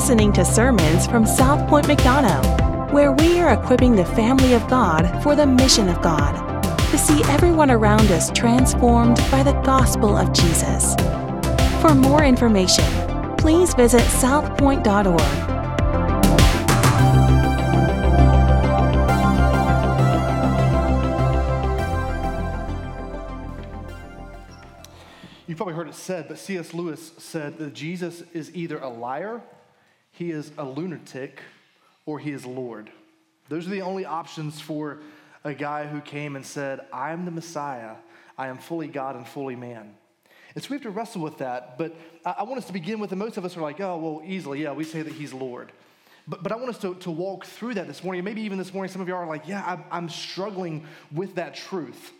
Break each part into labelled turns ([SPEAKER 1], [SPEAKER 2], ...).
[SPEAKER 1] listening to sermons from South Point McDonough, where we are equipping the family of God for the mission of God to see everyone around us transformed by the gospel of Jesus. For more information, please visit southpoint.org.
[SPEAKER 2] You've probably heard it said, but C.S. Lewis said that Jesus is either a liar, he is a lunatic, or he is Lord. Those are the only options for a guy who came and said, I am the Messiah. I am fully God and fully man. And so we have to wrestle with that. But I want us to begin with, and most of us are like, oh, well, easily, yeah, we say that he's Lord. But, but I want us to, to walk through that this morning. Maybe even this morning, some of you are like, yeah, I'm, I'm struggling with that truth.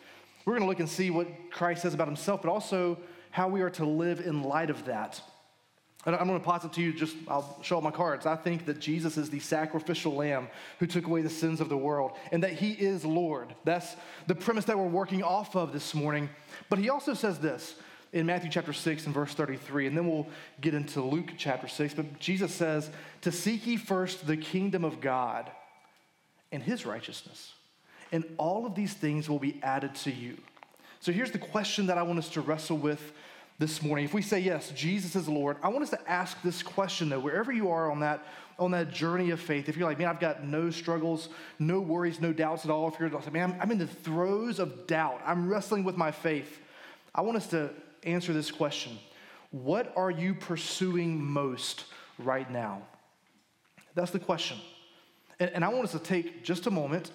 [SPEAKER 2] We're going to look and see what Christ says about himself, but also how we are to live in light of that. I'm going to posit to you just, I'll show my cards. I think that Jesus is the sacrificial lamb who took away the sins of the world and that he is Lord. That's the premise that we're working off of this morning. But he also says this in Matthew chapter 6 and verse 33, and then we'll get into Luke chapter 6. But Jesus says, To seek ye first the kingdom of God and his righteousness, and all of these things will be added to you. So here's the question that I want us to wrestle with this morning. If we say yes, Jesus is Lord, I want us to ask this question though, wherever you are on that on that journey of faith. If you're like, man, I've got no struggles, no worries, no doubts at all. If you're like, man, I'm, in the throes of doubt, I'm wrestling with my faith. I want us to answer this question: What are you pursuing most right now? That's the question. And, and I want us to take just a moment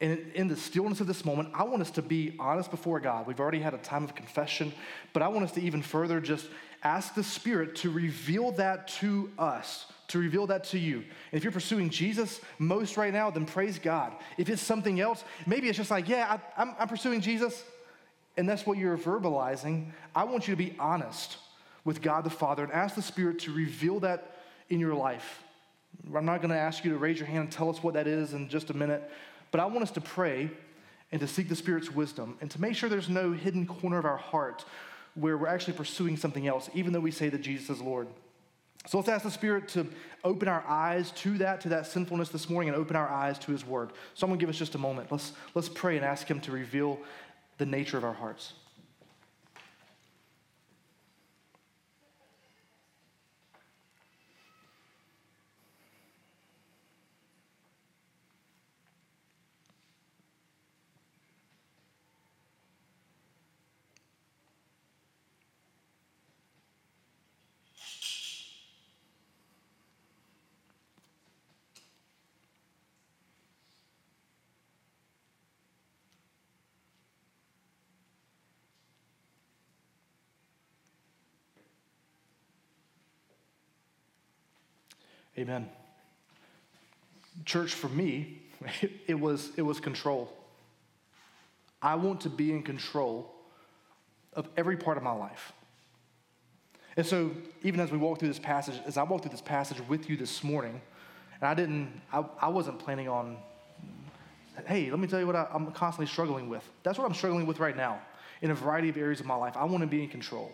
[SPEAKER 2] and in the stillness of this moment, I want us to be honest before God. We've already had a time of confession, but I want us to even further just ask the Spirit to reveal that to us, to reveal that to you. And if you're pursuing Jesus most right now, then praise God. If it's something else, maybe it's just like, yeah, I, am pursuing Jesus, and that's what you're verbalizing. I want you to be honest with God the Father and ask the Spirit to reveal that in your life. I'm not going to ask you to raise your hand and tell us what that is in just a minute. But I want us to pray and to seek the Spirit's wisdom and to make sure there's no hidden corner of our heart where we're actually pursuing something else, even though we say that Jesus is Lord. So let's ask the Spirit to open our eyes to that, to that sinfulness this morning, and open our eyes to His Word. So I'm going to give us just a moment. Let's, let's pray and ask Him to reveal the nature of our hearts. Amen. Church, for me, it was, it was control. I want to be in control of every part of my life. And so, even as we walk through this passage, as I walk through this passage with you this morning, and I didn't, I, I wasn't planning on, hey, let me tell you what I, I'm constantly struggling with. That's what I'm struggling with right now in a variety of areas of my life. I want to be in control.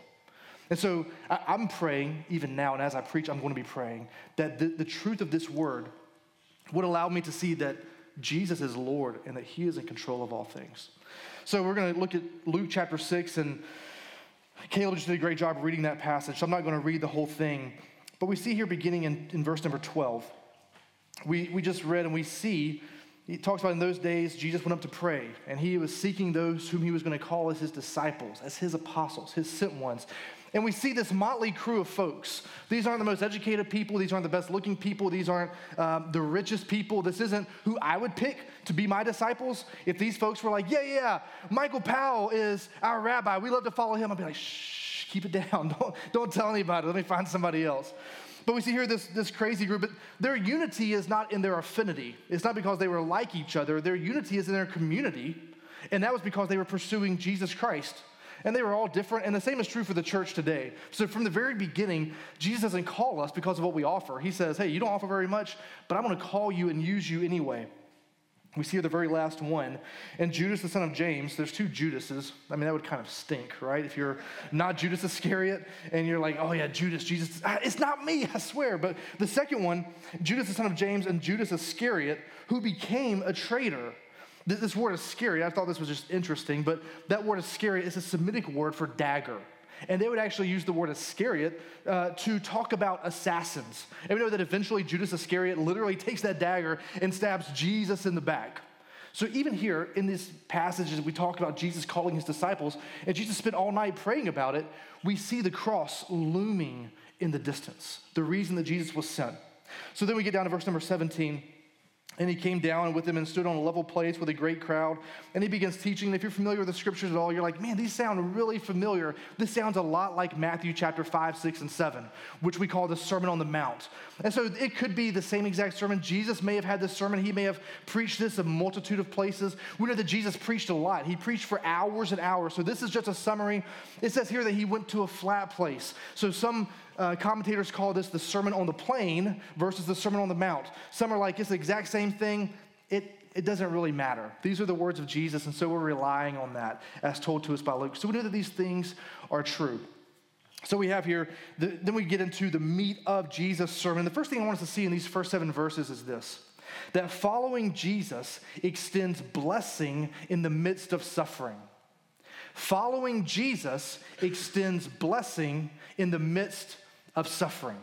[SPEAKER 2] And so I, am praying, even now, and as I preach, I'm going to be praying, that the, the truth of this word would allow me to see that Jesus is Lord and that He is in control of all things. So we're going to look at Luke chapter 6, and Caleb just did a great job reading that passage, so I'm not going to read the whole thing. But we see here beginning in, in verse number 12, we, we just read and we see he talks about in those days, Jesus went up to pray, and he was seeking those whom he was going to call as his disciples, as his apostles, his sent ones. And we see this motley crew of folks. These aren't the most educated people. These aren't the best looking people. These aren't um, the richest people. This isn't who I would pick to be my disciples. If these folks were like, yeah, yeah, Michael Powell is our rabbi, we love to follow him, I'd be like, shh, keep it down. Don't, don't tell anybody. Let me find somebody else. But we see here this, this crazy group, but their unity is not in their affinity. It's not because they were like each other. Their unity is in their community. And that was because they were pursuing Jesus Christ and they were all different. And the same is true for the church today. So from the very beginning, Jesus doesn't call us because of what we offer. He says, hey, you don't offer very much, but I'm going to call you and use you anyway. We see the very last one. And Judas, the son of James, there's two Judases. I mean, that would kind of stink, right? If you're not Judas Iscariot and you're like, oh yeah, Judas, Jesus, ah, it's not me, I swear. But the second one, Judas, the son of James, and Judas Iscariot, who became a traitor. This word Iscariot. I thought this was just interesting, but that word Iscariot is a Semitic word for dagger. And they would actually use the word Iscariot uh, to talk about assassins. And we know that eventually Judas Iscariot literally takes that dagger and stabs Jesus in the back. So even here in these passages, we talk about Jesus calling his disciples, and Jesus spent all night praying about it. We see the cross looming in the distance, the reason that Jesus was sent. So then we get down to verse number 17. And he came down with them and stood on a level place with a great crowd. And he begins teaching. And if you're familiar with the scriptures at all, you're like, man, these sound really familiar. This sounds a lot like Matthew chapter 5, 6, and 7, which we call the Sermon on the Mount. And so it could be the same exact sermon. Jesus may have had this sermon. He may have preached this a multitude of places. We know that Jesus preached a lot. He preached for hours and hours. So this is just a summary. It says here that he went to a flat place. So some uh, commentators call this the Sermon on the Plain versus the Sermon on the Mount. Some are like, it's the exact same thing. It, it doesn't really matter. These are the words of Jesus, and so we're relying on that as told to us by Luke. So we know that these things are true. So we have here, the, then we get into the meat of Jesus' sermon. The first thing I want us to see in these first seven verses is this that following Jesus extends blessing in the midst of suffering. Following Jesus extends blessing in the midst of suffering.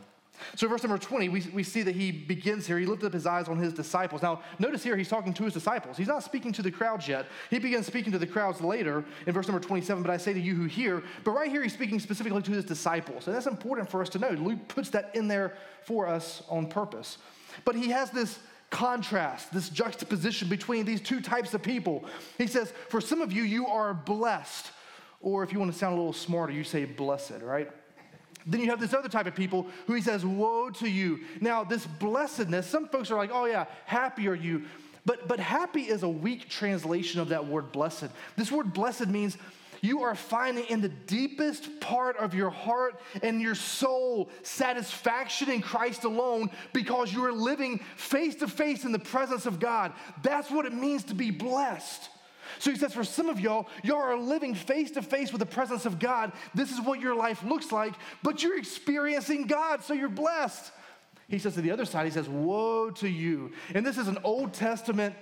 [SPEAKER 2] So, verse number 20, we, we see that he begins here. He lifted up his eyes on his disciples. Now, notice here he's talking to his disciples. He's not speaking to the crowds yet. He begins speaking to the crowds later in verse number 27. But I say to you who hear, but right here he's speaking specifically to his disciples. And that's important for us to know. Luke puts that in there for us on purpose. But he has this contrast, this juxtaposition between these two types of people. He says, For some of you, you are blessed. Or if you want to sound a little smarter, you say blessed, right? Then you have this other type of people who he says, Woe to you. Now, this blessedness, some folks are like, Oh, yeah, happy are you. But, but happy is a weak translation of that word blessed. This word blessed means you are finding in the deepest part of your heart and your soul satisfaction in Christ alone because you are living face to face in the presence of God. That's what it means to be blessed. So he says, for some of y'all, y'all are living face to face with the presence of God. This is what your life looks like, but you're experiencing God, so you're blessed. He says to the other side, he says, Woe to you. And this is an Old Testament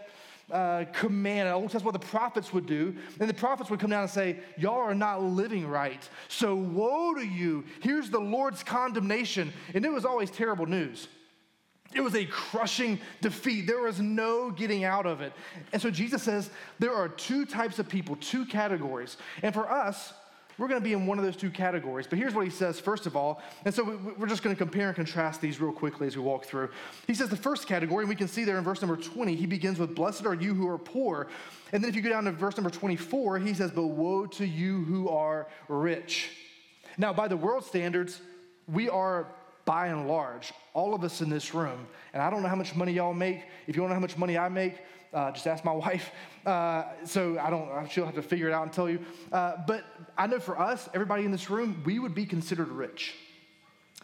[SPEAKER 2] uh, command, an Old Testament, what the prophets would do. And the prophets would come down and say, Y'all are not living right. So woe to you. Here's the Lord's condemnation. And it was always terrible news. It was a crushing defeat. There was no getting out of it. And so Jesus says there are two types of people, two categories. And for us, we're going to be in one of those two categories. But here's what he says, first of all. And so we're just going to compare and contrast these real quickly as we walk through. He says the first category, and we can see there in verse number 20, he begins with, Blessed are you who are poor. And then if you go down to verse number 24, he says, But woe to you who are rich. Now, by the world standards, we are by and large, all of us in this room, and I don't know how much money y'all make. If you want to know how much money I make, uh, just ask my wife. Uh, so I don't, she'll have to figure it out and tell you. Uh, but I know for us, everybody in this room, we would be considered rich.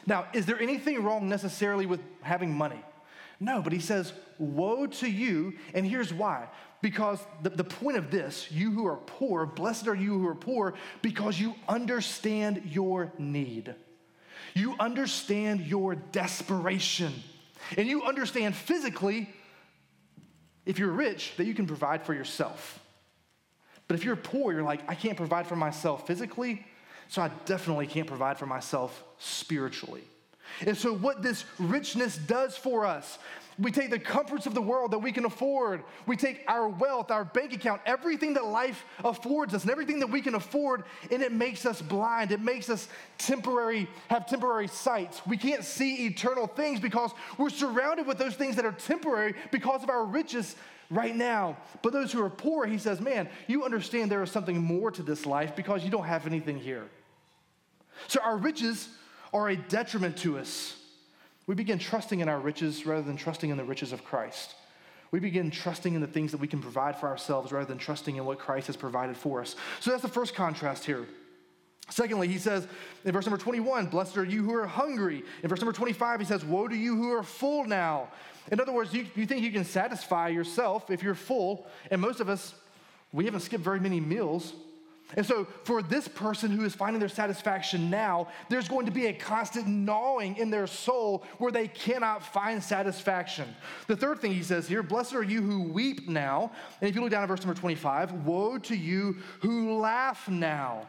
[SPEAKER 2] Now, is there anything wrong necessarily with having money? No, but he says, Woe to you, and here's why. Because the, the point of this, you who are poor, blessed are you who are poor, because you understand your need. You understand your desperation. And you understand physically, if you're rich, that you can provide for yourself. But if you're poor, you're like, I can't provide for myself physically, so I definitely can't provide for myself spiritually. And so, what this richness does for us we take the comforts of the world that we can afford. We take our wealth, our bank account, everything that life affords us, and everything that we can afford, and it makes us blind. It makes us temporary, have temporary sights. We can't see eternal things because we're surrounded with those things that are temporary because of our riches right now. But those who are poor, he says, man, you understand there is something more to this life because you don't have anything here. So our riches are a detriment to us. We begin trusting in our riches rather than trusting in the riches of Christ. We begin trusting in the things that we can provide for ourselves rather than trusting in what Christ has provided for us. So that's the first contrast here. Secondly, he says in verse number 21, Blessed are you who are hungry. In verse number 25, he says, Woe to you who are full now. In other words, you, you think you can satisfy yourself if you're full, and most of us, we haven't skipped very many meals. And so, for this person who is finding their satisfaction now, there's going to be a constant gnawing in their soul where they cannot find satisfaction. The third thing he says here Blessed are you who weep now. And if you look down at verse number 25, Woe to you who laugh now.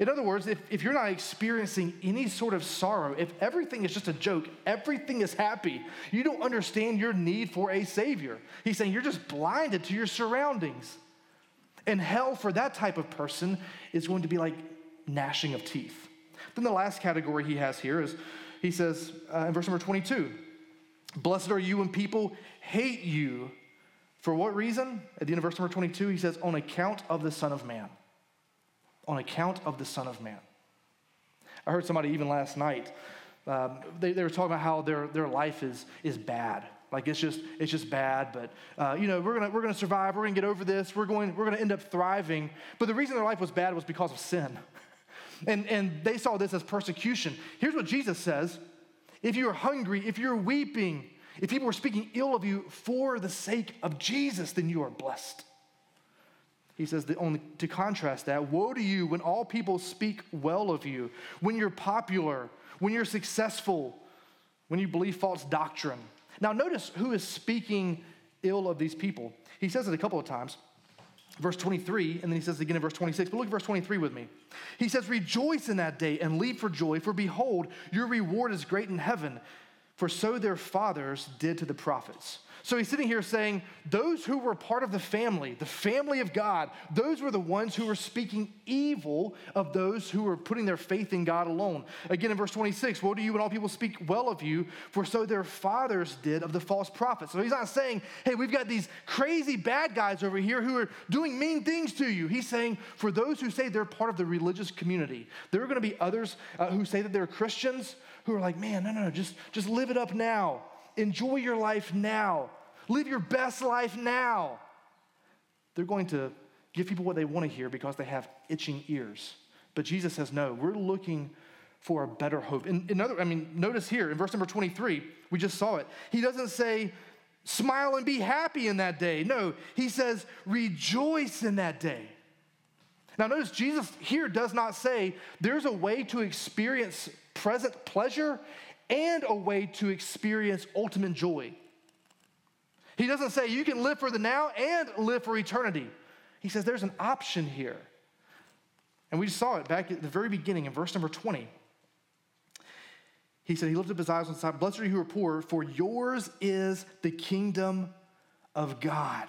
[SPEAKER 2] In other words, if, if you're not experiencing any sort of sorrow, if everything is just a joke, everything is happy, you don't understand your need for a Savior. He's saying you're just blinded to your surroundings. And hell for that type of person is going to be like gnashing of teeth. Then the last category he has here is he says uh, in verse number 22 Blessed are you when people hate you. For what reason? At the end of verse number 22, he says, On account of the Son of Man on account of the Son of Man. I heard somebody even last night, um, they, they were talking about how their, their life is, is bad. Like it's just, it's just bad, but uh, you know, we're gonna, we're gonna survive, we're gonna get over this, we're going, we're gonna end up thriving. But the reason their life was bad was because of sin. And, and they saw this as persecution. Here's what Jesus says if you're hungry, if you're weeping, if people are speaking ill of you for the sake of Jesus, then you are blessed. He says, that only, to contrast that, woe to you when all people speak well of you, when you're popular, when you're successful, when you believe false doctrine. Now, notice who is speaking ill of these people. He says it a couple of times. Verse 23, and then he says again in verse 26. But look at verse 23 with me. He says, Rejoice in that day and leap for joy, for behold, your reward is great in heaven, for so their fathers did to the prophets. So he's sitting here saying, those who were part of the family, the family of God, those were the ones who were speaking evil of those who were putting their faith in God alone. Again, in verse 26, woe to you when all people speak well of you, for so their fathers did of the false prophets. So he's not saying, hey, we've got these crazy bad guys over here who are doing mean things to you. He's saying, for those who say they're part of the religious community, there are going to be others uh, who say that they're Christians who are like, man, no, no, no, just, just live it up now. Enjoy your life now. Live your best life now. They're going to give people what they want to hear because they have itching ears. But Jesus says, no, we're looking for a better hope. Other, I mean, notice here in verse number 23, we just saw it. He doesn't say, smile and be happy in that day. No, he says, rejoice in that day. Now, notice Jesus here does not say there's a way to experience present pleasure and a way to experience ultimate joy. He doesn't say you can live for the now and live for eternity. He says there's an option here. And we saw it back at the very beginning in verse number 20. He said, He lifted up his eyes and said, Blessed are you who are poor, for yours is the kingdom of God.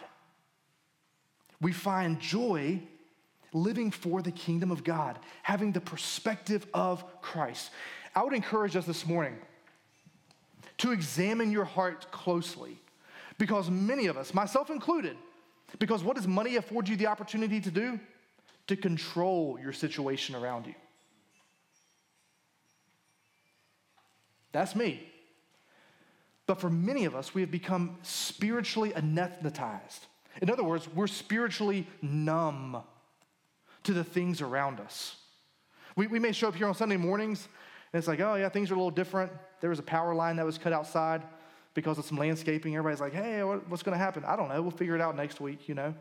[SPEAKER 2] We find joy living for the kingdom of God, having the perspective of Christ. I would encourage us this morning to examine your heart closely because many of us, myself included, because what does money afford you the opportunity to do? To control your situation around you. That's me. But for many of us, we have become spiritually anesthetized. In other words, we're spiritually numb to the things around us. We, we may show up here on Sunday mornings and it's like, oh, yeah, things are a little different. There was a power line that was cut outside because of some landscaping. Everybody's like, hey, what's going to happen? I don't know. We'll figure it out next week, you know?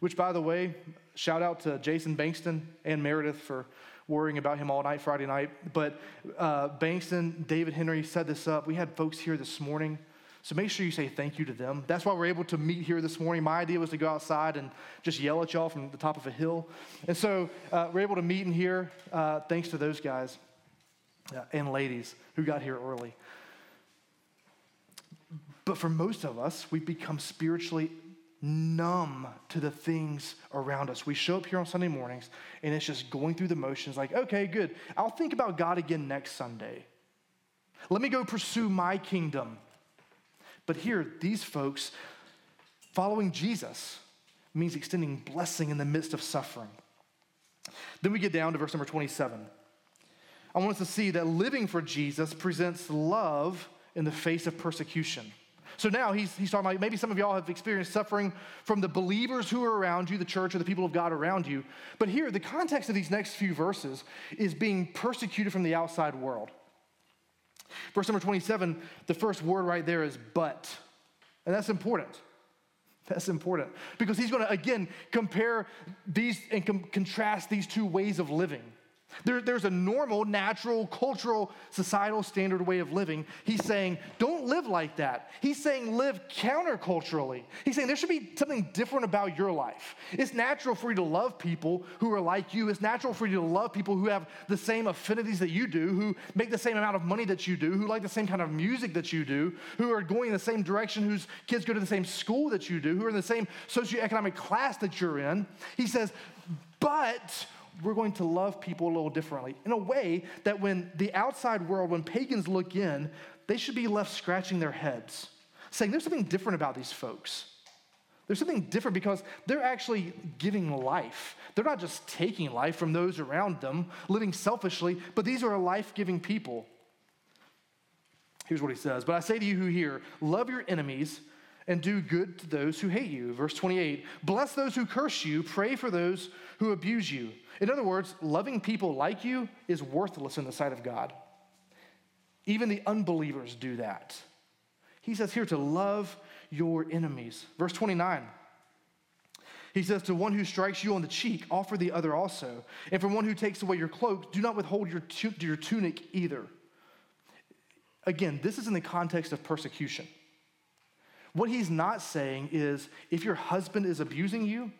[SPEAKER 2] Which, by the way, shout out to Jason Bankston and Meredith for worrying about him all night Friday night. But uh, Bankston, David Henry set this up. We had folks here this morning. So make sure you say thank you to them. That's why we're able to meet here this morning. My idea was to go outside and just yell at y'all from the top of a hill. And so uh, we're able to meet in here uh, thanks to those guys uh, and ladies who got here early. But for most of us, we've become spiritually numb to the things around us. We show up here on Sunday mornings and it's just going through the motions like, okay, good. I'll think about God again next Sunday. Let me go pursue my kingdom. But here, these folks, following Jesus means extending blessing in the midst of suffering. Then we get down to verse number 27. I want us to see that living for Jesus presents love in the face of persecution. So now he's, he's talking about maybe some of y'all have experienced suffering from the believers who are around you, the church or the people of God around you. But here, the context of these next few verses is being persecuted from the outside world. Verse number 27, the first word right there is but. And that's important. That's important because he's going to again compare these and com- contrast these two ways of living. There, there's a normal, natural, cultural, societal standard way of living. He's saying, don't live like that. He's saying, live counterculturally. He's saying there should be something different about your life. It's natural for you to love people who are like you. It's natural for you to love people who have the same affinities that you do, who make the same amount of money that you do, who like the same kind of music that you do, who are going in the same direction, whose kids go to the same school that you do, who are in the same socioeconomic class that you're in. He says, but we're going to love people a little differently in a way that when the outside world, when pagans look in, they should be left scratching their heads, saying there's something different about these folks. There's something different because they're actually giving life. They're not just taking life from those around them, living selfishly, but these are life giving people. Here's what he says But I say to you who hear, love your enemies and do good to those who hate you. Verse 28 Bless those who curse you, pray for those who abuse you. In other words, loving people like you is worthless in the sight of God. Even the unbelievers do that. He says here to love your enemies. Verse 29. He says, To one who strikes you on the cheek, offer the other also. And from one who takes away your cloak, do not withhold your, tu- your tunic either. Again, this is in the context of persecution. What he's not saying is if your husband is abusing you,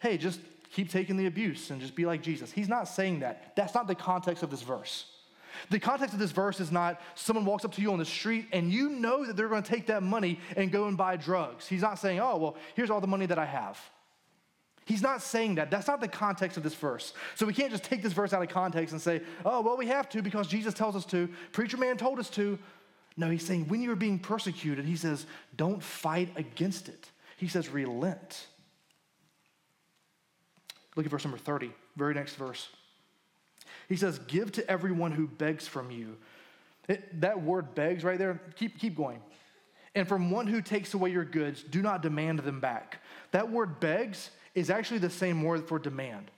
[SPEAKER 2] hey, just keep taking the abuse and just be like Jesus. He's not saying that. That's not the context of this verse. The context of this verse is not someone walks up to you on the street and you know that they're going to take that money and go and buy drugs. He's not saying, oh, well, here's all the money that I have. He's not saying that. That's not the context of this verse. So we can't just take this verse out of context and say, oh, well, we have to because Jesus tells us to. Preacher man told us to. No, he's saying when you're being persecuted, he says, don't fight against it. He says, relent. Look at verse number 30, very next verse. He says, Give to everyone who begs from you. It, that word begs right there, keep, keep going. And from one who takes away your goods, do not demand them back. That word begs is actually the same word for demand.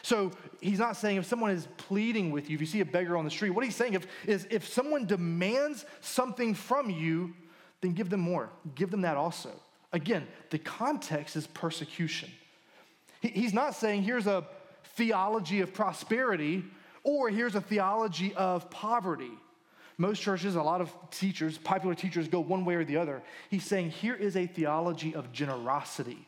[SPEAKER 2] So he's not saying if someone is pleading with you, if you see a beggar on the street, what he's saying if, is if someone demands something from you, then give them more. Give them that also. Again, the context is persecution. He's not saying here's a theology of prosperity or here's a theology of poverty. Most churches, a lot of teachers, popular teachers go one way or the other. He's saying here is a theology of generosity.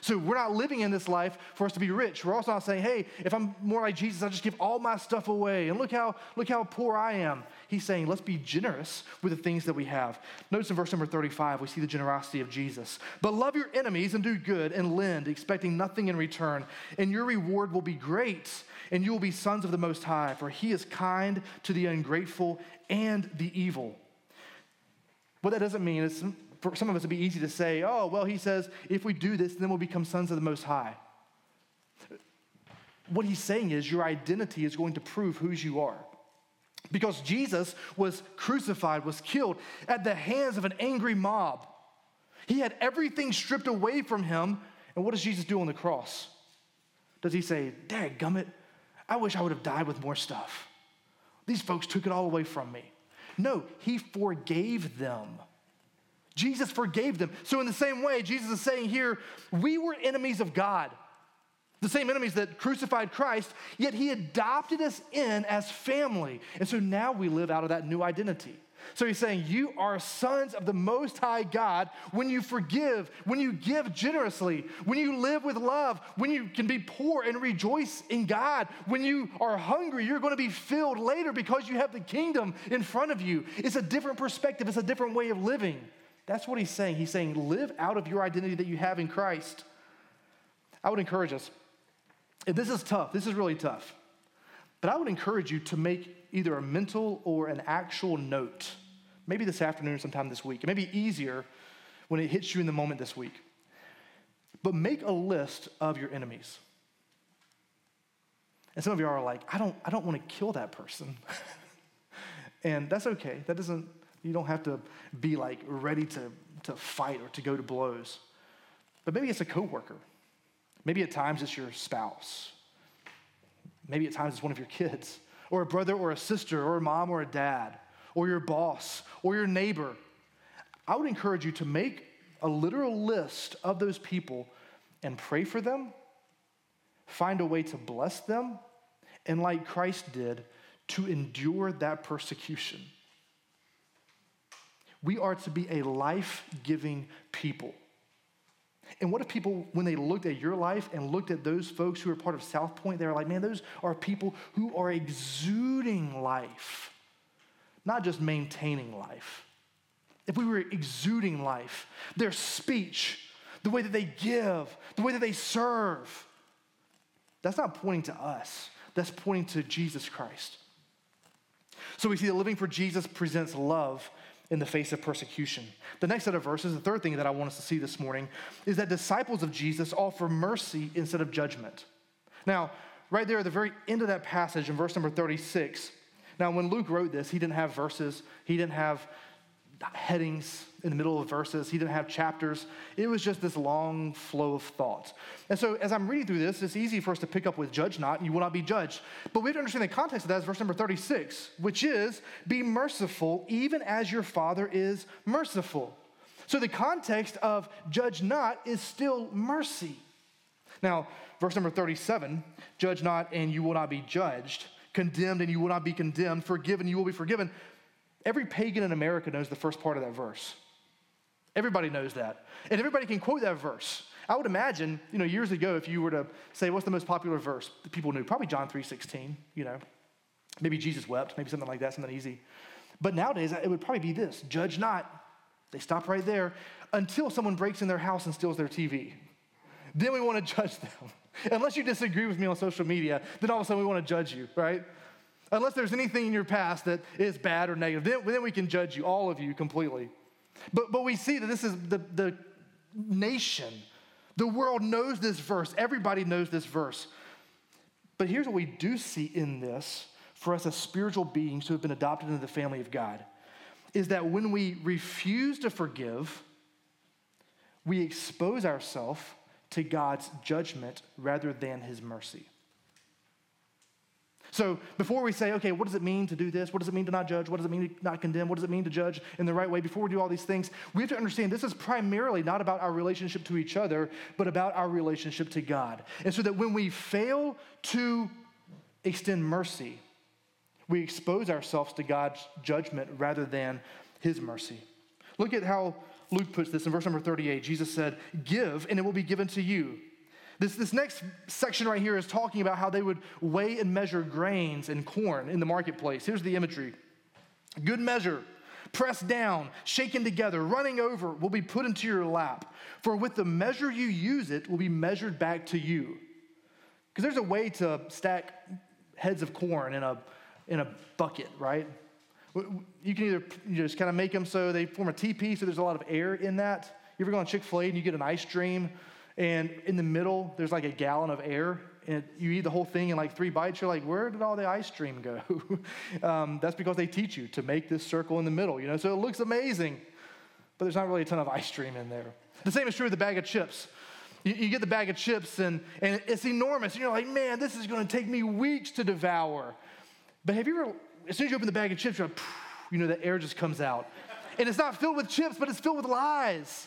[SPEAKER 2] So we're not living in this life for us to be rich. We're also not saying, hey, if I'm more like Jesus, I'll just give all my stuff away. And look how, look how poor I am. He's saying, let's be generous with the things that we have. Notice in verse number 35, we see the generosity of Jesus. But love your enemies and do good and lend, expecting nothing in return. And your reward will be great, and you will be sons of the Most High, for he is kind to the ungrateful and the evil. What that doesn't mean is for some of us, it'd be easy to say, oh, well, he says, if we do this, then we'll become sons of the Most High. What he's saying is your identity is going to prove whose you are. Because Jesus was crucified, was killed at the hands of an angry mob. He had everything stripped away from him. And what does Jesus do on the cross? Does he say, Dad, gummit, I wish I would have died with more stuff. These folks took it all away from me. No, he forgave them. Jesus forgave them. So, in the same way, Jesus is saying here, we were enemies of God, the same enemies that crucified Christ, yet he adopted us in as family. And so now we live out of that new identity. So he's saying, You are sons of the Most High God when you forgive, when you give generously, when you live with love, when you can be poor and rejoice in God. When you are hungry, you're going to be filled later because you have the kingdom in front of you. It's a different perspective, it's a different way of living. That's what he's saying. He's saying, live out of your identity that you have in Christ. I would encourage us, if this is tough, this is really tough, but I would encourage you to make either a mental or an actual note, maybe this afternoon, or sometime this week. It may be easier when it hits you in the moment this week. But make a list of your enemies. And some of you are like, I don't, I don't want to kill that person. and that's okay. That doesn't You don't have to be like ready to, to fight or to go to blows. But maybe it's a coworker. Maybe at times it's your spouse. Maybe at times it's one of your kids, or a brother or a sister, or a mom or a dad, or your boss, or your neighbor. I would encourage you to make a literal list of those people and pray for them, find a way to bless them, and like Christ did, to endure that persecution. We are to be a life giving people. And what if people, when they looked at your life and looked at those folks who are part of South Point, they were like, man, those are people who are exuding life, not just maintaining life. If we were exuding life, their speech, the way that they give, the way that they serve, that's not pointing to us, that's pointing to Jesus Christ. So we see that living for Jesus presents love in the face of persecution. The next set of verses, the third thing that I want us to see this morning, is that disciples of Jesus offer mercy instead of judgment. Now, right there at the very end of that passage in verse number 36, now when Luke wrote this, he didn't have verses, he didn't have headings in the middle of verses. He didn't have chapters. It was just this long flow of thoughts. And so, as I'm reading through this, it's easy for us to pick up with judge not, and you will not be judged. But we have to understand the context of that is verse number 36, which is be merciful even as your Father is merciful. So, the context of judge not is still mercy. Now, verse number 37 judge not, and you will not be judged, condemned, and you will not be condemned, forgiven, you will be forgiven. Every pagan in America knows the first part of that verse. Everybody knows that. And everybody can quote that verse. I would imagine, you know, years ago, if you were to say, what's the most popular verse that people knew? Probably John 3.16, you know. Maybe Jesus wept, maybe something like that, something easy. But nowadays, it would probably be this, judge not. They stop right there until someone breaks in their house and steals their TV. Then we want to judge them. Unless you disagree with me on social media, then all of a sudden we want to judge you, right? Unless there's anything in your past that is bad or negative, then, then we can judge you, all of you, completely. But, but we see that this is the, the nation, the world knows this verse. Everybody knows this verse. But here's what we do see in this for us as spiritual beings who have been adopted into the family of God is that when we refuse to forgive, we expose ourselves to God's judgment rather than his mercy. So before we say, okay, what does it mean to do this? What does it mean to not judge? What does it mean to not condemn? What does it mean to judge in the right way? Before we do all these things, we have to understand this is primarily not about our relationship to each other, but about our relationship to God. And so that when we fail to extend mercy, we expose ourselves to God's judgment rather than his mercy. Look at how Luke puts this in verse number 38. Jesus said, Give, and it will be given to you. This, this next section right here is talking about how they would weigh and measure grains and corn in the marketplace. Here's the imagery good measure, pressed down, shaken together, running over, will be put into your lap. For with the measure you use, it will be measured back to you. Because there's a way to stack heads of corn in a, in a bucket, right? You can either just kind of make them so they form a teepee, so there's a lot of air in that. You ever go on Chick fil A and you get an ice stream and in the middle, there's like a gallon of air, and you eat the whole thing in like three bites. You're like, where did all the ice cream go? um, that's because they teach you to make this circle in the middle, you know? So it looks amazing, but there's not really a ton of ice cream in there. The same is true with the bag of chips. You, you get the bag of chips, and, and it's enormous, and you're like, man, this is gonna take me weeks to devour. But have you ever, as soon as you open the bag of chips, you're like, you know, the air just comes out. And it's not filled with chips, but it's filled with lies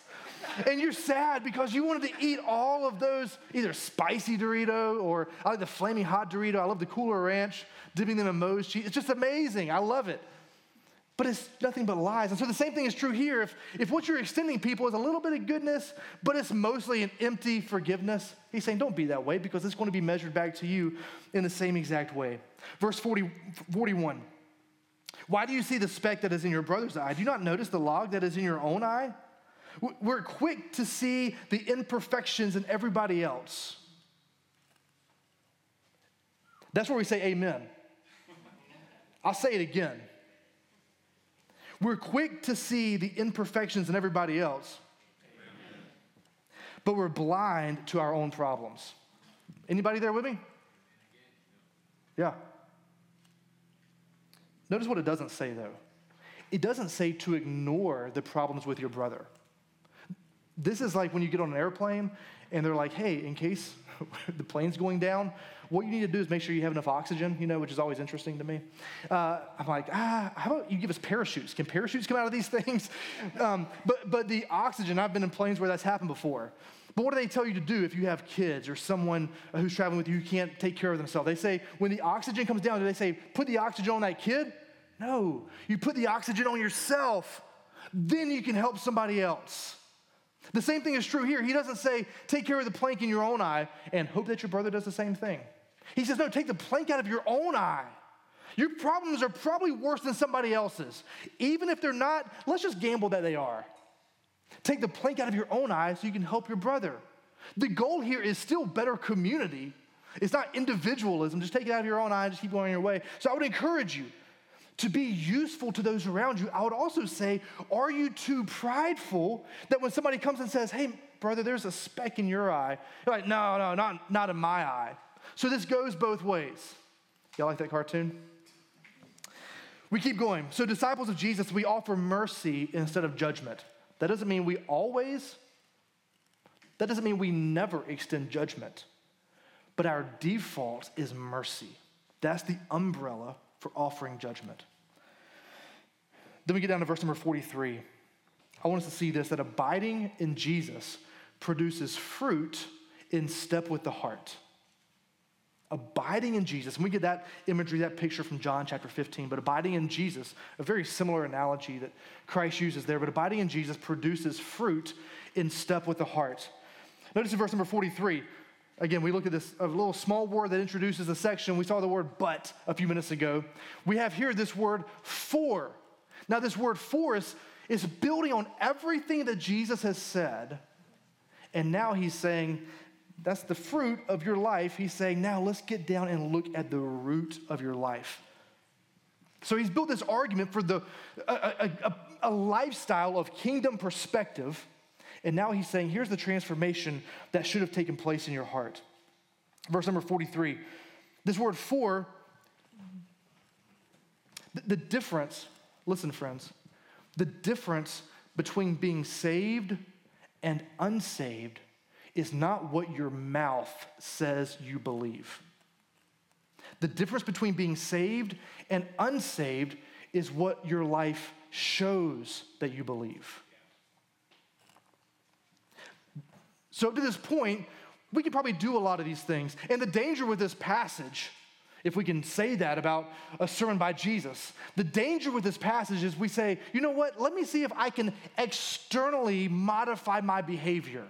[SPEAKER 2] and you're sad because you wanted to eat all of those either spicy Dorito or I like the flaming hot Dorito. I love the Cooler Ranch, dipping them in Moe's cheese. It's just amazing. I love it. But it's nothing but lies. And so the same thing is true here. If, if what you're extending people is a little bit of goodness, but it's mostly an empty forgiveness, he's saying don't be that way because it's going to be measured back to you in the same exact way. Verse 40, 41. Why do you see the speck that is in your brother's eye? Do you not notice the log that is in your own eye? We're quick to see the imperfections in everybody else. That's where we say amen. I'll say it again. We're quick to see the imperfections in everybody else, but we're blind to our own problems. Anybody there with me? Yeah. Notice what it doesn't say though. it doesn't say to ignore the problems with your brother. This is like when you get on an airplane and they're like, hey, in case the plane's going down, what you need to do is make sure you have enough oxygen, you know, which is always interesting to me. Uh, I'm like, ah, how about you give us parachutes? Can parachutes come out of these things? Um, but, but the oxygen, I've been in planes where that's happened before. But what do they tell you to do if you have kids or someone who's traveling with you who can't take care of themselves? They say, when the oxygen comes down, do they say, put the oxygen on that kid? No, you put the oxygen on yourself. Then you can help somebody else. The same thing is true here. He doesn't say, take care of the plank in your own eye and hope that your brother does the same thing. He says, no, take the plank out of your own eye. Your problems are probably worse than somebody else's. Even if they're not, let's just gamble that they are. Take the plank out of your own eye so you can help your brother. The goal here is still better community. It's not individualism. Just take it out of your own eye and just keep going your way. So I would encourage you to be useful to those around you. I would also say, are you too prideful that when somebody comes and says, hey, brother, there's a speck in your eye, you're like, no, no, not, not in my eye. So this goes both ways. Y'all like that cartoon? We keep going. So, disciples of Jesus, we offer mercy instead of judgment. That doesn't mean we always, that doesn't mean we never extend judgment, but our default is mercy. That's the umbrella for offering judgment. Then we get down to verse number 43. I want us to see this that abiding in Jesus produces fruit in step with the heart. Abiding in Jesus, and we get that imagery, that picture from John chapter 15, but abiding in Jesus, a very similar analogy that Christ uses there, but abiding in Jesus produces fruit in step with the heart. Notice in verse number 43, Again, we looked at this a little small word that introduces a section. We saw the word but a few minutes ago. We have here this word for. Now, this word for is, is building on everything that Jesus has said. And now he's saying, that's the fruit of your life. He's saying, now let's get down and look at the root of your life. So he's built this argument for the, a, a, a lifestyle of kingdom perspective and now he's saying, here's the transformation that should have taken place in your heart. Verse number 43. This word for, the difference, listen, friends, the difference between being saved and unsaved is not what your mouth says you believe. The difference between being saved and unsaved is what your life shows that you believe. So, to this point, we can probably do a lot of these things. And the danger with this passage, if we can say that about a sermon by Jesus, the danger with this passage is we say, you know what, let me see if I can externally modify my behavior.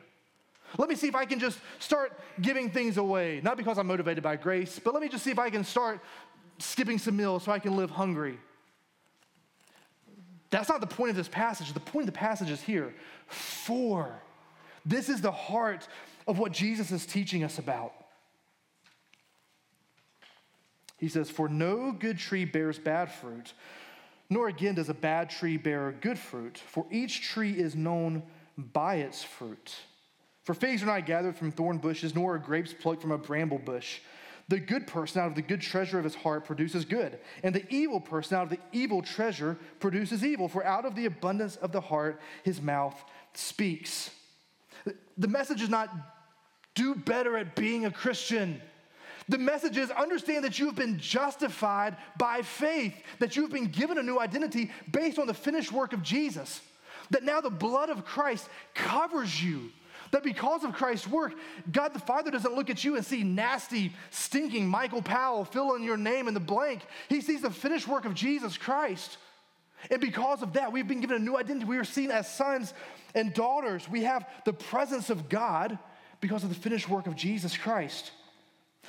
[SPEAKER 2] Let me see if I can just start giving things away, not because I'm motivated by grace, but let me just see if I can start skipping some meals so I can live hungry. That's not the point of this passage. The point of the passage is here for this is the heart of what Jesus is teaching us about. He says, For no good tree bears bad fruit, nor again does a bad tree bear good fruit, for each tree is known by its fruit. For figs are not gathered from thorn bushes, nor are grapes plucked from a bramble bush. The good person out of the good treasure of his heart produces good, and the evil person out of the evil treasure produces evil, for out of the abundance of the heart his mouth speaks. The message is not do better at being a Christian. The message is understand that you have been justified by faith, that you have been given a new identity based on the finished work of Jesus, that now the blood of Christ covers you. That because of Christ's work, God the Father doesn't look at you and see nasty, stinking Michael Powell fill in your name in the blank. He sees the finished work of Jesus Christ. And because of that, we've been given a new identity. We are seen as sons and daughters. We have the presence of God because of the finished work of Jesus Christ.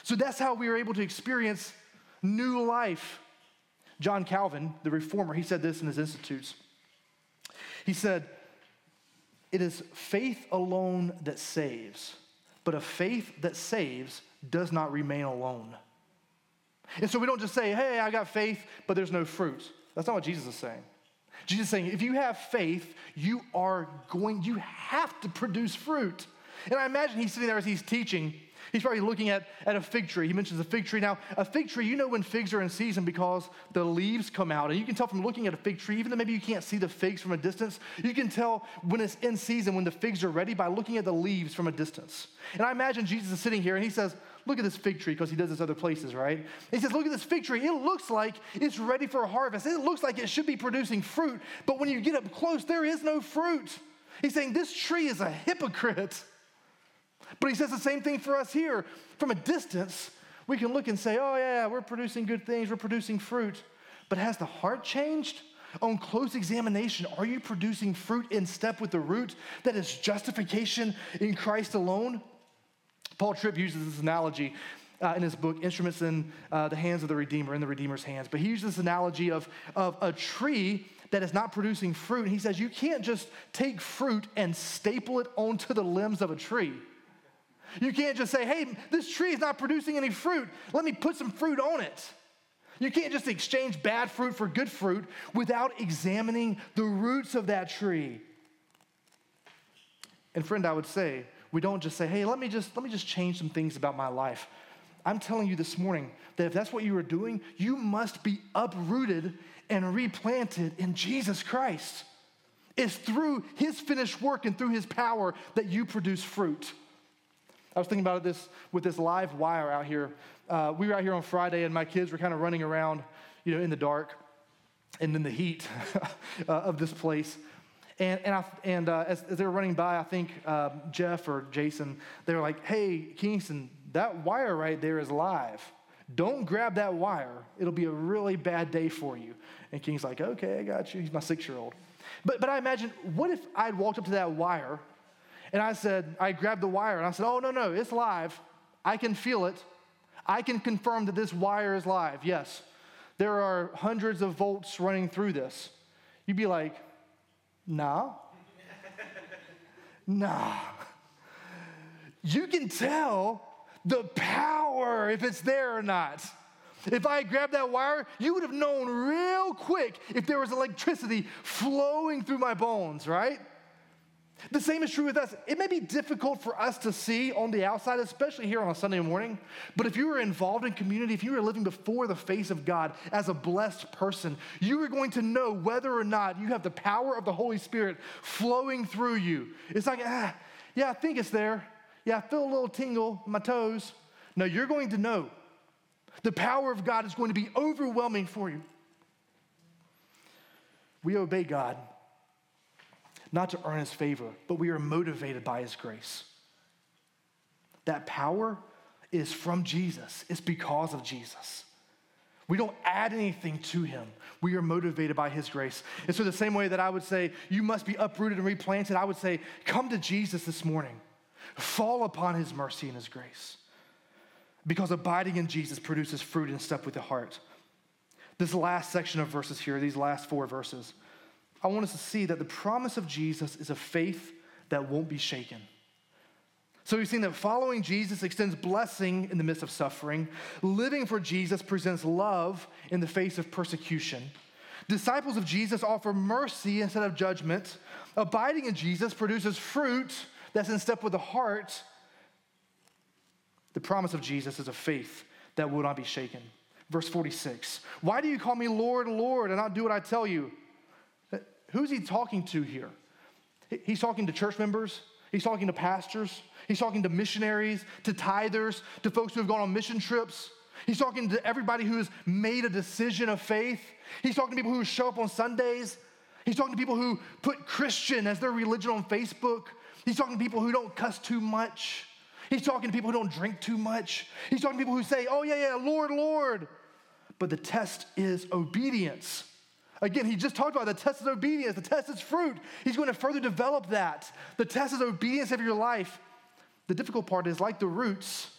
[SPEAKER 2] So that's how we are able to experience new life. John Calvin, the reformer, he said this in his Institutes. He said, It is faith alone that saves, but a faith that saves does not remain alone. And so we don't just say, Hey, I got faith, but there's no fruit. That's not what Jesus is saying. Jesus is saying, if you have faith, you are going, you have to produce fruit. And I imagine he's sitting there as he's teaching, He's probably looking at, at a fig tree. He mentions a fig tree. Now, a fig tree, you know when figs are in season because the leaves come out. And you can tell from looking at a fig tree, even though maybe you can't see the figs from a distance, you can tell when it's in season, when the figs are ready, by looking at the leaves from a distance. And I imagine Jesus is sitting here and he says, Look at this fig tree, because he does this other places, right? He says, Look at this fig tree. It looks like it's ready for a harvest. It looks like it should be producing fruit. But when you get up close, there is no fruit. He's saying, This tree is a hypocrite. But he says the same thing for us here. From a distance, we can look and say, oh, yeah, we're producing good things, we're producing fruit. But has the heart changed? On close examination, are you producing fruit in step with the root that is justification in Christ alone? Paul Tripp uses this analogy uh, in his book, Instruments in uh, the Hands of the Redeemer, in the Redeemer's Hands. But he uses this analogy of, of a tree that is not producing fruit. And he says, you can't just take fruit and staple it onto the limbs of a tree. You can't just say, hey, this tree is not producing any fruit. Let me put some fruit on it. You can't just exchange bad fruit for good fruit without examining the roots of that tree. And friend, I would say, we don't just say, hey, let me just let me just change some things about my life. I'm telling you this morning that if that's what you are doing, you must be uprooted and replanted in Jesus Christ. It's through his finished work and through his power that you produce fruit. I was thinking about this with this live wire out here. Uh, we were out here on Friday, and my kids were kind of running around, you know, in the dark and in the heat uh, of this place. And, and, I, and uh, as, as, they were running by, I think uh, Jeff or Jason, they were like, hey, Kingston, that wire right there is live. Don't grab that wire. It'll be a really bad day for you. And King's like, okay, I got you. He's my six year old. But, but I imagine, what if I'd walked up to that wire and I said, I grabbed the wire and I said, oh, no, no, it's live. I can feel it. I can confirm that this wire is live. Yes, there are hundreds of volts running through this. You'd be like, nah. nah. You can tell the power if it's there or not. If I had grabbed that wire, you would have known real quick if there was electricity flowing through my bones, right? The same is true with us. It may be difficult for us to see on the outside, especially here on a Sunday morning, but if you are involved in community, if you are living before the face of God as a blessed person, you are going to know whether or not you have the power of the Holy Spirit flowing through you. It's like, ah, yeah, I think it's there. Yeah, I feel a little tingle in my toes. No, you're going to know. The power of God is going to be overwhelming for you. We obey God not to earn his favor, but we are motivated by his grace. That power is from Jesus, it's because of Jesus. We don't add anything to him. We are motivated by his grace. And so, the same way that I would say, you must be uprooted and replanted, I would say, come to Jesus this morning. Fall upon his mercy and his grace. Because abiding in Jesus produces fruit and stuff with the heart. This last section of verses here, these last four verses, I want us to see that the promise of Jesus is a faith that won't be shaken. So we've seen that following Jesus extends blessing in the midst of suffering. Living for Jesus presents love in the face of persecution. Disciples of Jesus offer mercy instead of judgment. Abiding in Jesus produces fruit that's in step with the heart. The promise of Jesus is a faith that will not be shaken. Verse 46 Why do you call me Lord, Lord, and not do what I tell you? Who's he talking to here? He's talking to church members, he's talking to pastors, he's talking to missionaries, to tithers, to folks who have gone on mission trips. He's talking to everybody who has made a decision of faith. He's talking to people who show up on Sundays. He's talking to people who put Christian as their religion on Facebook. He's talking to people who don't cuss too much. He's talking to people who don't drink too much. He's talking to people who say, Oh, yeah, yeah, Lord, Lord. But the test is obedience. Again, he just talked about the test is obedience, the test is fruit. He's going to further develop that. The test is obedience of your life. The difficult part is like the roots,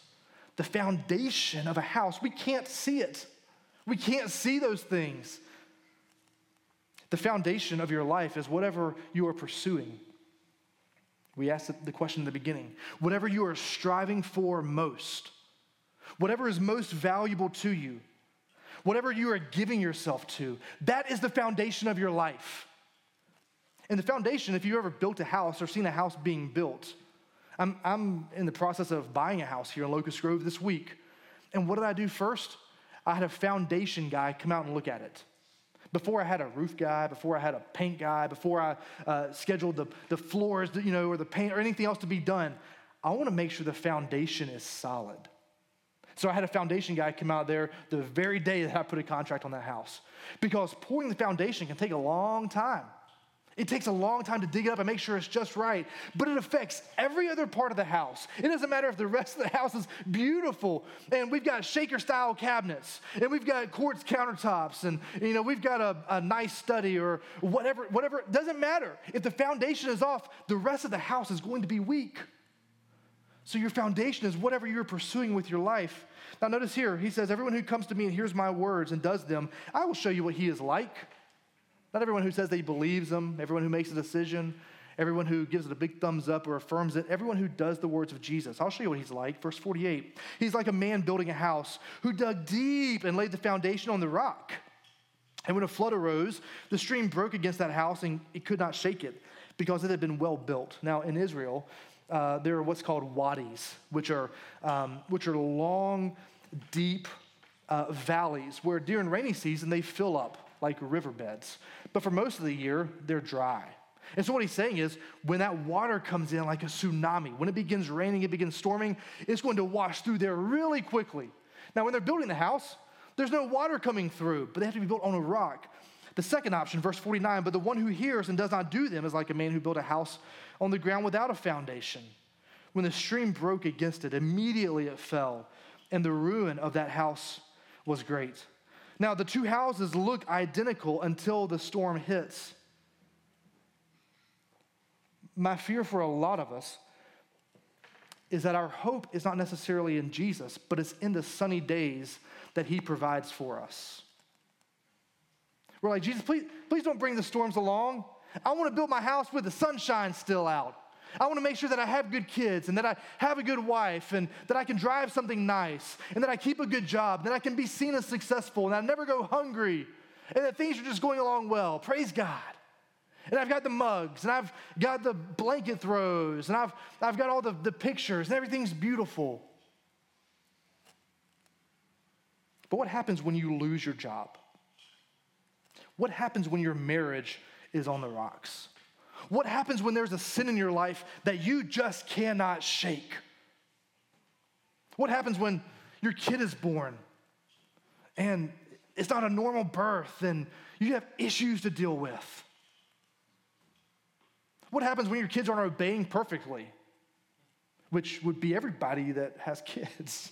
[SPEAKER 2] the foundation of a house. We can't see it, we can't see those things. The foundation of your life is whatever you are pursuing. We asked the question in the beginning whatever you are striving for most, whatever is most valuable to you whatever you are giving yourself to, that is the foundation of your life. And the foundation, if you ever built a house or seen a house being built, I'm, I'm in the process of buying a house here in Locust Grove this week. And what did I do first? I had a foundation guy come out and look at it. Before I had a roof guy, before I had a paint guy, before I uh, scheduled the, the floors, you know, or the paint or anything else to be done, I want to make sure the foundation is solid. So I had a foundation guy come out there the very day that I put a contract on that house. Because pouring the foundation can take a long time. It takes a long time to dig it up and make sure it's just right, but it affects every other part of the house. It doesn't matter if the rest of the house is beautiful and we've got shaker style cabinets and we've got quartz countertops and you know we've got a, a nice study or whatever, whatever. It doesn't matter. If the foundation is off, the rest of the house is going to be weak. So your foundation is whatever you're pursuing with your life. Now notice here, he says, Everyone who comes to me and hears my words and does them, I will show you what he is like. Not everyone who says that he believes them, everyone who makes a decision, everyone who gives it a big thumbs up or affirms it, everyone who does the words of Jesus. I'll show you what he's like. Verse 48. He's like a man building a house who dug deep and laid the foundation on the rock. And when a flood arose, the stream broke against that house and it could not shake it because it had been well built. Now, in Israel, uh, there are what's called wadis, which are, um, which are long, deep uh, valleys where during rainy season they fill up like riverbeds. But for most of the year, they're dry. And so, what he's saying is, when that water comes in like a tsunami, when it begins raining, it begins storming, it's going to wash through there really quickly. Now, when they're building the house, there's no water coming through, but they have to be built on a rock. The second option, verse 49, but the one who hears and does not do them is like a man who built a house on the ground without a foundation. When the stream broke against it, immediately it fell, and the ruin of that house was great. Now, the two houses look identical until the storm hits. My fear for a lot of us is that our hope is not necessarily in Jesus, but it's in the sunny days that He provides for us. We're like, Jesus, please, please don't bring the storms along. I want to build my house with the sunshine still out. I want to make sure that I have good kids and that I have a good wife and that I can drive something nice and that I keep a good job, and that I can be seen as successful and I never go hungry and that things are just going along well. Praise God. And I've got the mugs and I've got the blanket throws and I've, I've got all the, the pictures and everything's beautiful. But what happens when you lose your job? What happens when your marriage is on the rocks? What happens when there's a sin in your life that you just cannot shake? What happens when your kid is born and it's not a normal birth and you have issues to deal with? What happens when your kids aren't obeying perfectly? Which would be everybody that has kids.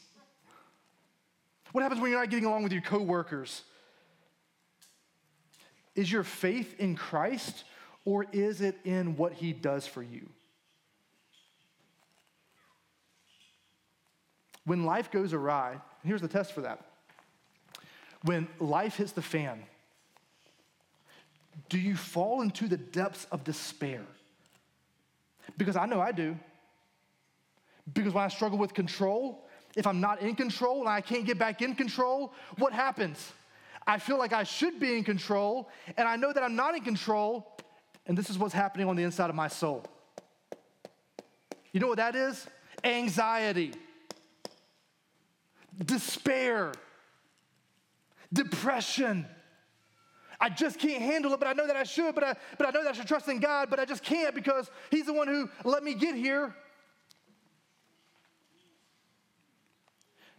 [SPEAKER 2] What happens when you're not getting along with your coworkers? Is your faith in Christ or is it in what he does for you? When life goes awry, here's the test for that. When life hits the fan, do you fall into the depths of despair? Because I know I do. Because when I struggle with control, if I'm not in control and I can't get back in control, what happens? I feel like I should be in control, and I know that I'm not in control, and this is what's happening on the inside of my soul. You know what that is? Anxiety, despair, depression. I just can't handle it, but I know that I should, but I, but I know that I should trust in God, but I just can't because He's the one who let me get here.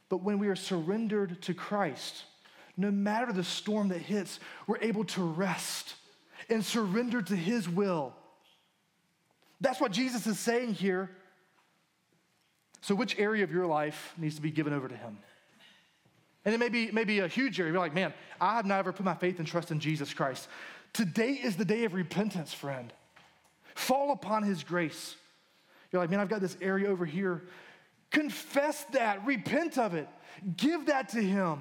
[SPEAKER 2] But when we are surrendered to Christ, no matter the storm that hits, we're able to rest and surrender to His will. That's what Jesus is saying here. So, which area of your life needs to be given over to Him? And it may be, may be a huge area. You're like, man, I have never put my faith and trust in Jesus Christ. Today is the day of repentance, friend. Fall upon His grace. You're like, man, I've got this area over here. Confess that, repent of it, give that to Him.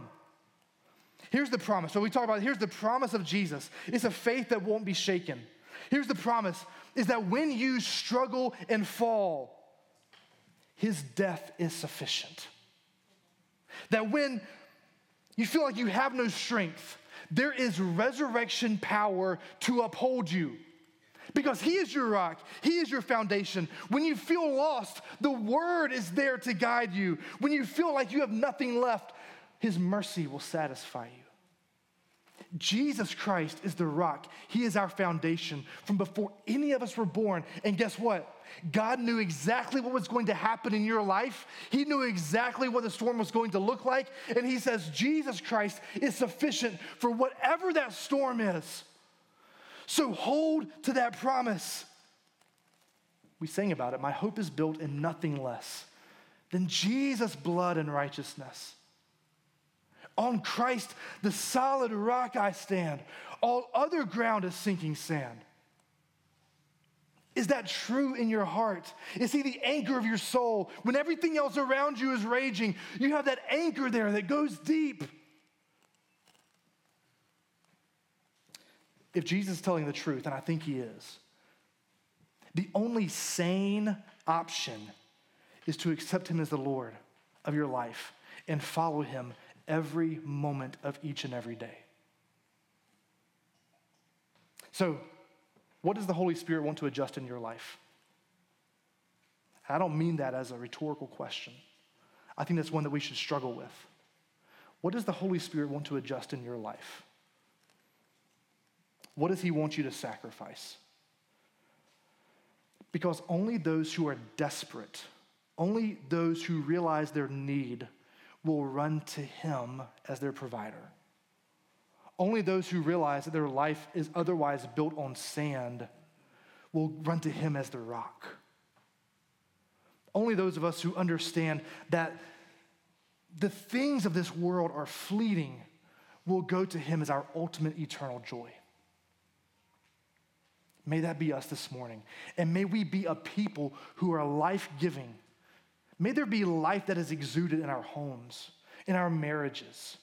[SPEAKER 2] Here's the promise. So we talk about here's the promise of Jesus. It's a faith that won't be shaken. Here's the promise is that when you struggle and fall, his death is sufficient. That when you feel like you have no strength, there is resurrection power to uphold you. because He is your rock, He is your foundation. When you feel lost, the Word is there to guide you. When you feel like you have nothing left, His mercy will satisfy you. Jesus Christ is the rock. He is our foundation from before any of us were born. And guess what? God knew exactly what was going to happen in your life. He knew exactly what the storm was going to look like. And He says, Jesus Christ is sufficient for whatever that storm is. So hold to that promise. We sang about it. My hope is built in nothing less than Jesus' blood and righteousness. On Christ, the solid rock I stand. All other ground is sinking sand. Is that true in your heart? Is he the anchor of your soul? When everything else around you is raging, you have that anchor there that goes deep. If Jesus is telling the truth, and I think he is, the only sane option is to accept him as the Lord of your life and follow him every moment of each and every day. So, what does the Holy Spirit want to adjust in your life? I don't mean that as a rhetorical question. I think that's one that we should struggle with. What does the Holy Spirit want to adjust in your life? What does He want you to sacrifice? Because only those who are desperate, only those who realize their need, will run to Him as their provider. Only those who realize that their life is otherwise built on sand will run to Him as their rock. Only those of us who understand that the things of this world are fleeting will go to Him as our ultimate eternal joy. May that be us this morning. And may we be a people who are life giving. May there be life that is exuded in our homes, in our marriages,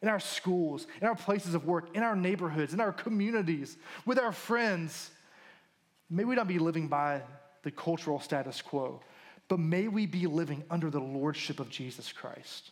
[SPEAKER 2] in our schools, in our places of work, in our neighborhoods, in our communities, with our friends. May we not be living by the cultural status quo, but may we be living under the lordship of Jesus Christ.